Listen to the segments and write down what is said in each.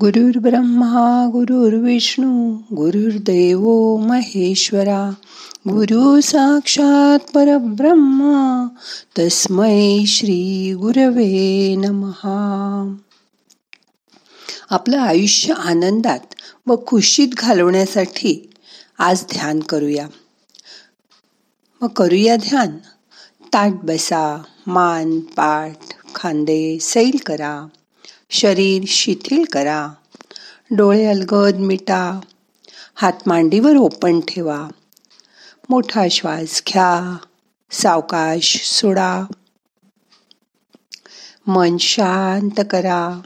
गुरुर् ब्रह्मा गुरुर्विष्णू गुरुर्देव महेश्वरा गुरु साक्षात परब्रह्मा तस्मै श्री गुरवे नमहा आपलं आयुष्य आनंदात व खुशीत घालवण्यासाठी आज ध्यान करूया. मग करूया ध्यान. ताट बसा मान पाठ खांदे सैल करा. शरीर शिथिल करा. डोळे अलगद मिटा. हात मांडीवर ओपन ठेवा. मोठा श्वास घ्या. सावकाश सोडा. मन शांत करा.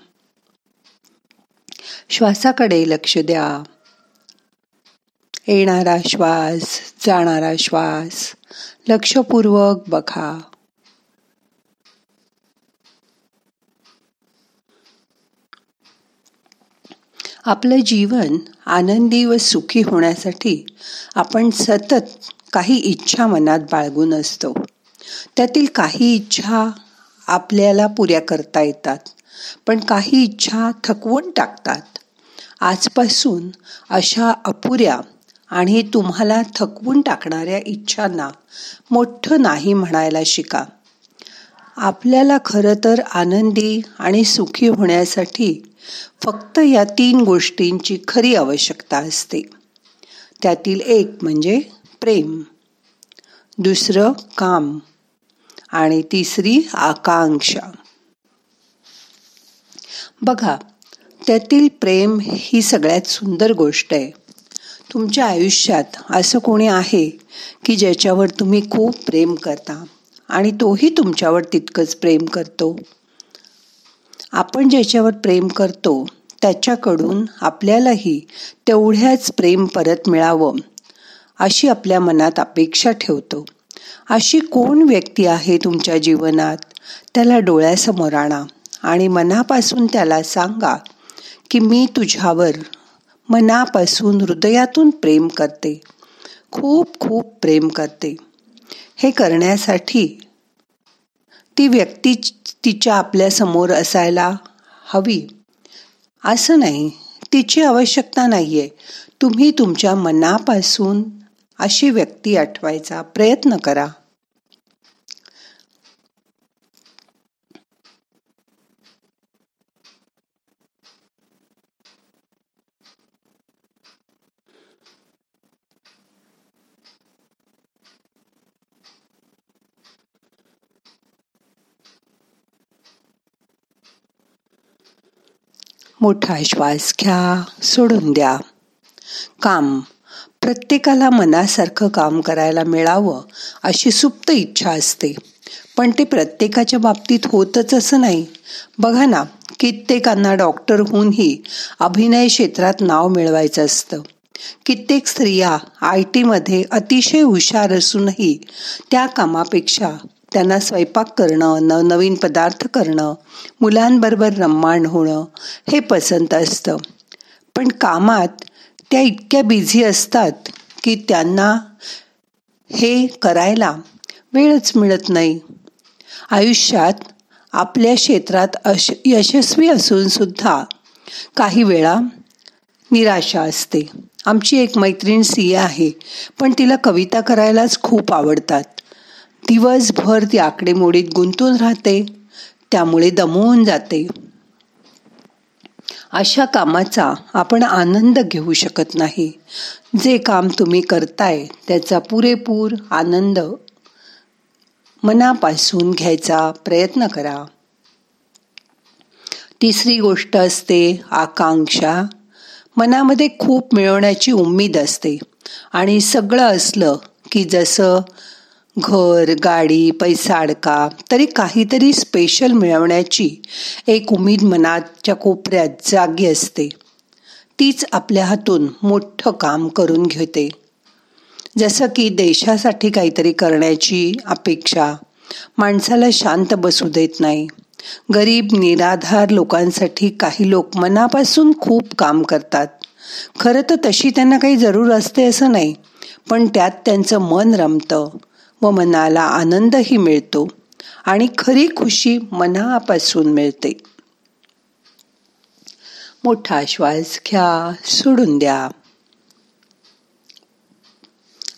श्वासाकडे लक्ष द्या. येणारा श्वास जाणारा श्वास लक्षपूर्वक बघा. आपलं जीवन आनंदी व सुखी होण्यासाठी आपण सतत काही इच्छा मनात बाळगून असतो. त्यातील काही इच्छा आपल्याला पुऱ्या करता येतात पण काही इच्छा थकवून टाकतात. आजपासून अशा अपुऱ्या आणि तुम्हाला थकवून टाकणाऱ्या इच्छांना मोठं नाही म्हणायला शिका. आपल्याला खरं तर आनंदी आणि सुखी होण्यासाठी फक्त या तीन गोष्टींची खरी आवश्यकता असते. त्यातील एक म्हणजे प्रेम. दुसरं काम. आणि तिसरी आकांक्षा. बघा त्यातील प्रेम ही सगळ्यात सुंदर गोष्ट आहे. तुमच्या आयुष्यात असं कोणी आहे की ज्याच्यावर तुम्ही खूप प्रेम करता आणि तोही तुमच्यावर तितकंच प्रेम करतो? आपण ज्याच्यावर प्रेम करतो त्याच्याकडून आपल्यालाही तेवढ्याच प्रेम परत मिळावं अशी आपल्या मनात अपेक्षा ठेवतो. अशी कोण व्यक्ती आहे तुमच्या जीवनात? त्याला डोळ्यासमोर आणा आणि मनापासून त्याला सांगा की मी तुझ्यावर मनापासून हृदयातून प्रेम करते. खूप खूप प्रेम करते. हे करण्यासाठी ती व्यक्ती तिच्या आपल्यासमोर असायला हवी. असं नाही. तिची आवश्यकता नाही आहे तुम्ही तुमच्या मनापासून अशी व्यक्ती आठवायचा प्रयत्न करा. मोठा श्वास घ्या सोडून द्या. काम. प्रत्येकाला मनासारखं काम करायला मिळावं अशी सुप्त इच्छा असते. पण ते प्रत्येकाच्या बाबतीत होतच असं नाही. बघा ना कित्येकांना डॉक्टर होऊनही अभिनय क्षेत्रात नाव मिळवायचं असतं. कित्येक स्त्रिया आय टीमध्ये अतिशय हुशार असूनही त्या कामापेक्षा त्यांना स्वयंपाक करणं नवनवीन पदार्थ करणं मुलांबरोबर रम्माण होणं हे पसंत असतं. पण कामात त्या इतक्या बिझी असतात की त्यांना हे करायला वेळच मिळत नाही. आयुष्यात आपल्या क्षेत्रात अश यशस्वी असूनसुद्धा काही वेळा निराशा असते. आमची एक मैत्रीण सी आहे पण तिला कविता करायलाच खूप आवडतात. दिवसभर ती आकडेमोडीत गुंतून राहते त्यामुळे दमवून जाते. अशा कामाचा आपण आनंद घेऊ शकत नाही. जे काम तुम्ही करताय त्याचा पुरेपूर आनंद मनापासून घ्यायचा प्रयत्न करा. तिसरी गोष्ट असते आकांक्षा. मनामध्ये खूप मिळवण्याची उम्मीद असते. आणि सगळं असलं की जसं घर गाडी पैसा अडका तरी काहीतरी स्पेशल मिळवण्याची एक उमेद मनाच्या कोपऱ्यात जागी असते. तीच आपल्या हातून मोठं काम करून घेते. जसं की देशासाठी काहीतरी करण्याची अपेक्षा माणसाला शांत बसू देत नाही. गरीब निराधार लोकांसाठी काही लोक मनापासून खूप काम करतात. खरं तर तशी त्यांना काही जरूर असते असं नाही पण त्यात त्यांचं मन रमतं. व मनाला आनंदही मिळतो आणि खरी खुशी मनापासून मिळते. मोठा श्वास घ्या सोडून द्या.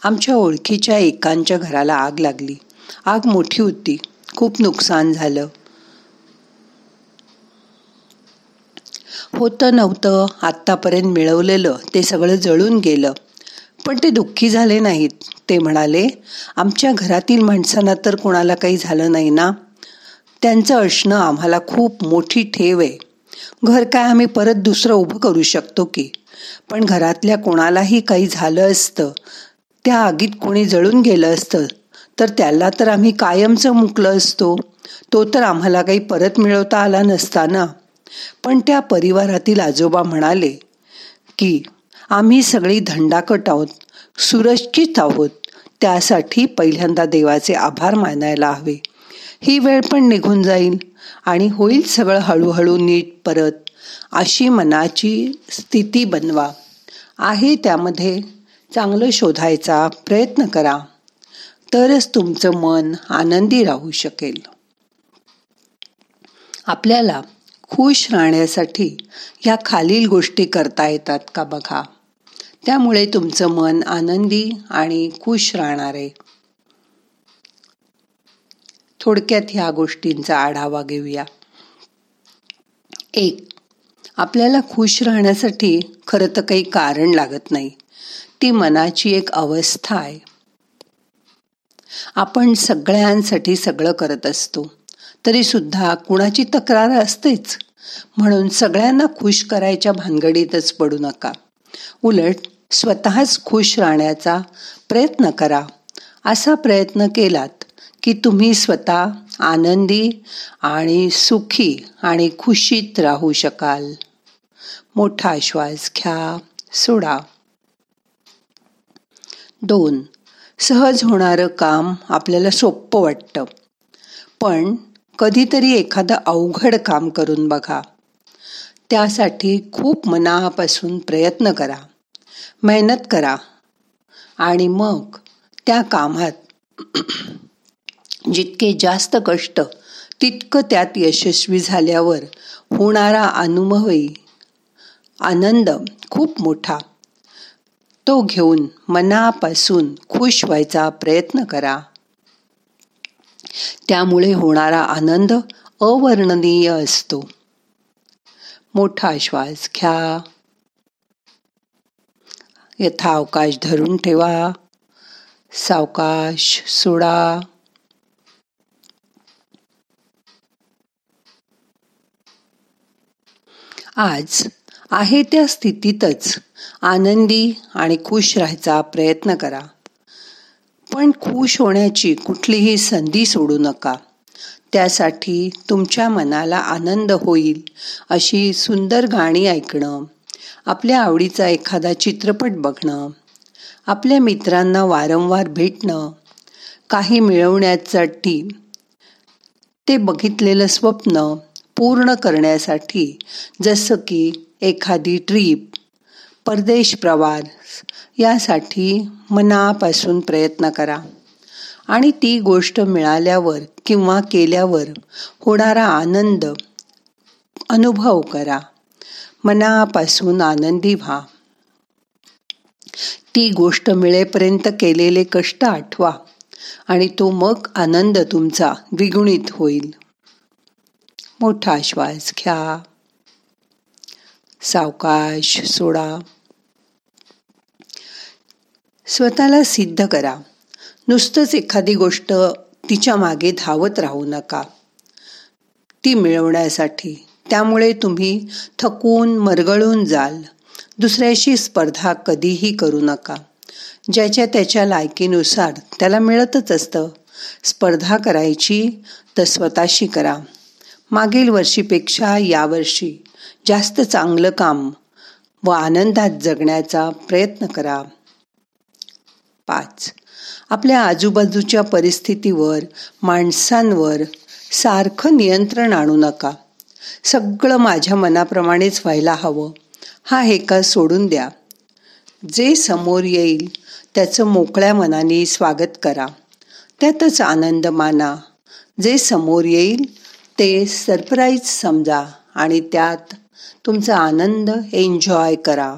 आमच्या ओळखीच्या एकांच्या घराला आग लागली. आग मोठी होती. खूप नुकसान झालं. होतं नव्हतं. आत्तापर्यंत मिळवलेलं. ते सगळं जळून गेलं. पण ते दुःखी झाले नाहीत. ते म्हणाले आमच्या घरातील माणसांना तर कोणाला काही झालं नाही ना? त्यांचं असणं आम्हाला खूप मोठी ठेव आहे. घर काय आम्ही परत दुसरं उभं करू शकतो की? पण घरातल्या कोणालाही काही झालं असतं त्या आगीत कोणी जळून गेलं असतं तर त्याला तर आम्ही कायमचं मुकलं असतो. तो तर आम्हाला काही परत मिळवता आला नसता ना? पण त्या परिवारातील आजोबा म्हणाले की आम्ही सगळी धंडाकट आहोत सुरक्षित आहोत. त्यासाठी पहिल्यांदा देवाचे आभार मानायला हवे. ही वेळ पण निघून जाईल आणि होईल सगळं हळूहळू नीट परत अशी मनाची स्थिती बनवा. आहे त्यामध्ये चांगलं शोधायचा प्रयत्न करा. तरच तुमचं मन आनंदी राहू शकेल. आपल्याला खुश राहण्यासाठी ह्या खालील गोष्टी करता येतात का बघा? त्यामुळे तुमचं मन आनंदी आणि खुश राहणार आहे. थोडक्यात ह्या गोष्टींचा आढावा घेऊया. एक आपल्याला खुश राहण्यासाठी खरं तर काही कारण लागत नाही. ती मनाची एक अवस्था आहे. आपण सगळ्यांसाठी सगळं करत असतो. तरी सुद्धा कुणाची तक्रार असतेच. म्हणून सगळ्यांना खुश करायच्या भानगडीतच पडू नका. उलट स्वतःच खुश राहण्याचा प्रयत्न करा. असा प्रयत्न केलात की तुम्ही स्वतः आनंदी आणि सुखी आणि खुशीत राहू शकाल. मोठा श्वास घ्या सोडा. दोन सहज होणारं काम आपल्याला सोपं वाटतं. पण कधीतरी एखादं अवघड काम करून बघा. त्यासाठी खूप मनापासून प्रयत्न करा. मेहनत करा. आणि मग त्या कामात जितके जास्त कष्ट तितकं त्यात यशस्वी झाल्यावर होणारा अनुभवही आनंद खूप मोठा. तो घेऊन मनापासून खुश व्हायचा प्रयत्न करा. त्यामुळे होणारा आनंद अवर्णनीय असतो. मोठा श्वास घ्या. यथावकाश धरून ठेवा. सावकाश सोडा. आज आहे त्या स्थितीतच आनंदी आणि खुश राहायचा प्रयत्न करा. पण खुश होण्याची कुठलीही संधी सोडू नका. त्यासाठी तुमच्या मनाला आनंद होईल अशी सुंदर गाणी ऐकणं आपल्या आवडीचा एखादा चित्रपट बघणं आपल्या मित्रांना वारंवार भेटणं काही मिळवण्यासाठी ते बघितलेलं स्वप्न पूर्ण करण्यासाठी जसं की एखादी ट्रीप परदेश प्रवास यासाठी मनापासून प्रयत्न करा. आणि ती गोष्ट मिळाल्यावर किंवा केल्यावर होणारा आनंद अनुभव करा. मनापासून आनंदी व्हा. ती गोष्ट मिळेपर्यंत केलेले कष्ट आठवा आणि तो मग आनंद तुमचा द्विगुणित होईल. मोठा श्वास घ्या. सावकाश सोडा. स्वतःला सिद्ध करा. नुसतंच एखादी गोष्ट तिच्यामागे धावत राहू नका. ती मिळवण्यासाठी त्यामुळे तुम्ही थकून मरगळून जाल. दुसऱ्याशी स्पर्धा कधीही करू नका. ज्याच्या त्याच्या लायकीनुसार त्याला मिळतच असतं. स्पर्धा करायची तर स्वतःशी करा. मागील वर्षीपेक्षा यावर्षी जास्त चांगलं काम व आनंदात जगण्याचा प्रयत्न करा. पाच. आपल्या आजूबाजूच्या परिस्थितीवर माणसांवर सारखं नियंत्रण आणू नका. सगळं माझ्या मनाप्रमाणेच व्हायला हवं. हा हेका सोडून द्या. जे समोर येईल त्याचं मोकळ्या मनाने स्वागत करा. त्यातच आनंद माना. जे समोर येईल ते सरप्राईज समजा आणि त्यात तुमचा आनंद एन्जॉय करा.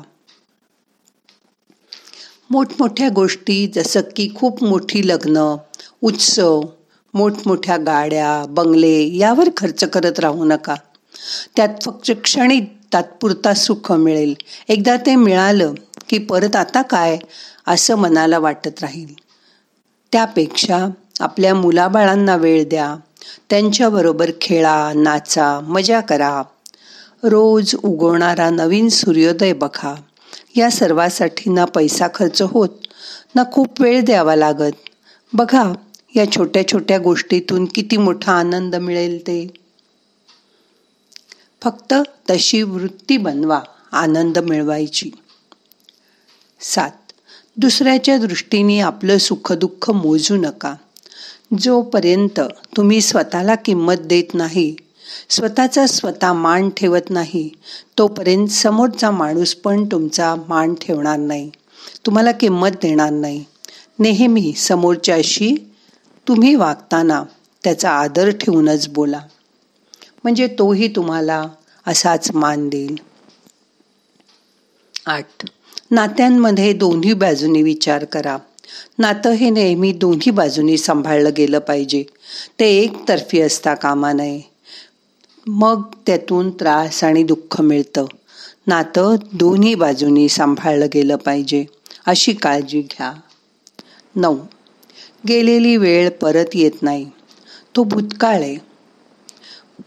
मोठमोठ्या गोष्टी जसं की खूप मोठी लग्न उत्सव मोठमोठ्या गाड्या बंगले यावर खर्च करत राहू नका. त्यात फक्त क्षणिक तात्पुरता सुख मिळेल. एकदा ते मिळालं की परत आता काय असं मनाला वाटत राहील. त्यापेक्षा आपल्या मुलाबाळांना वेळ द्या. त्यांच्याबरोबर खेळा नाचा मजा करा. रोज उगवणारा नवीन सूर्योदय बघा. या सर्वासाठी ना पैसा खर्च होत ना खूप वेळ द्यावा लागत. बघा या छोट्या छोट्या गोष्टीतून किती मोठा आनंद मिळेल ते. फक्त तशी वृत्ती बनवा आनंद मिळवायची. सात. दुसऱ्याच्या दृष्टीने आपलं सुखदुःख मोजू नका. जोपर्यंत तुम्ही स्वतःला किंमत देत नाही स्वतःचा स्वतः मान ठेवत नाही तोपर्यंत समोरचा माणूस पण तुमचा मान ठेवणार नाही. तुम्हाला किंमत देणार नाही. नेहमी समोरच्याशी तुम्ही वागताना त्याचा आदर ठेवूनच बोला. म्हणजे तोही तुम्हाला असाच मान देईल. आठ. नात्यांमध्ये दोन्ही बाजूनी विचार करा. नातं हे नेहमी दोन्ही बाजूनी सांभाळलं गेलं पाहिजे. ते एकतर्फी असता कामा नये. मग त्यातून त्रास आणि दुःख मिळतं. नातं दोन्ही बाजूनी सांभाळलं गेलं पाहिजे. अशी काळजी घ्या. नऊ. गेलेली वेळ परत येत नाही. तो भूतकाळ आहे.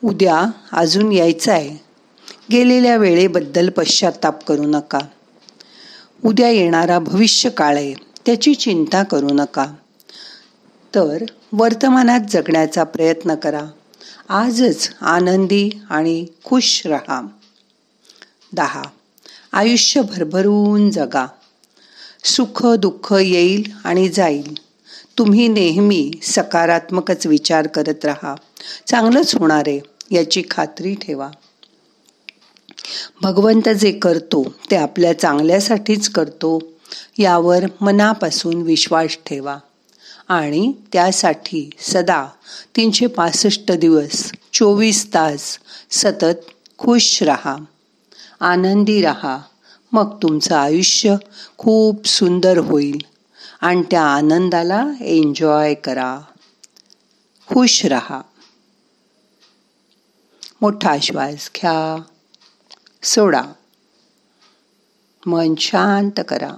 उद्या अजून यायचं आहे. गेलेल्या वेळेबद्दल पश्चाताप करू नका. उद्या येणारा भविष्य काळ आहे त्याची चिंता करू नका. तर वर्तमानात जगण्याचा प्रयत्न करा. आजच आनंदी आणि खुश रहा. दहा. आयुष्य भरभरून जगा. सुख दुःख येईल आणि जाईल. तुम्ही नेहमी सकारात्मकच विचार करत राहा. चांगलंच होणार आहे याची खात्री ठेवा. भगवंत जे करतो ते आपल्या चांगल्यासाठीच करतो यावर मनापासून विश्वास ठेवा. आणि त्यासाठी सदा तीनशे पासष्ट दिवस चोवीस तास सतत खुश रहा. आनंदी रहा. मग तुमचं आयुष्य खूप सुंदर होईल आणि त्या आनंदाला एन्जॉय करा. खुश रहा. मोठा श्वास घ्या. सोडा. मन शांत करा.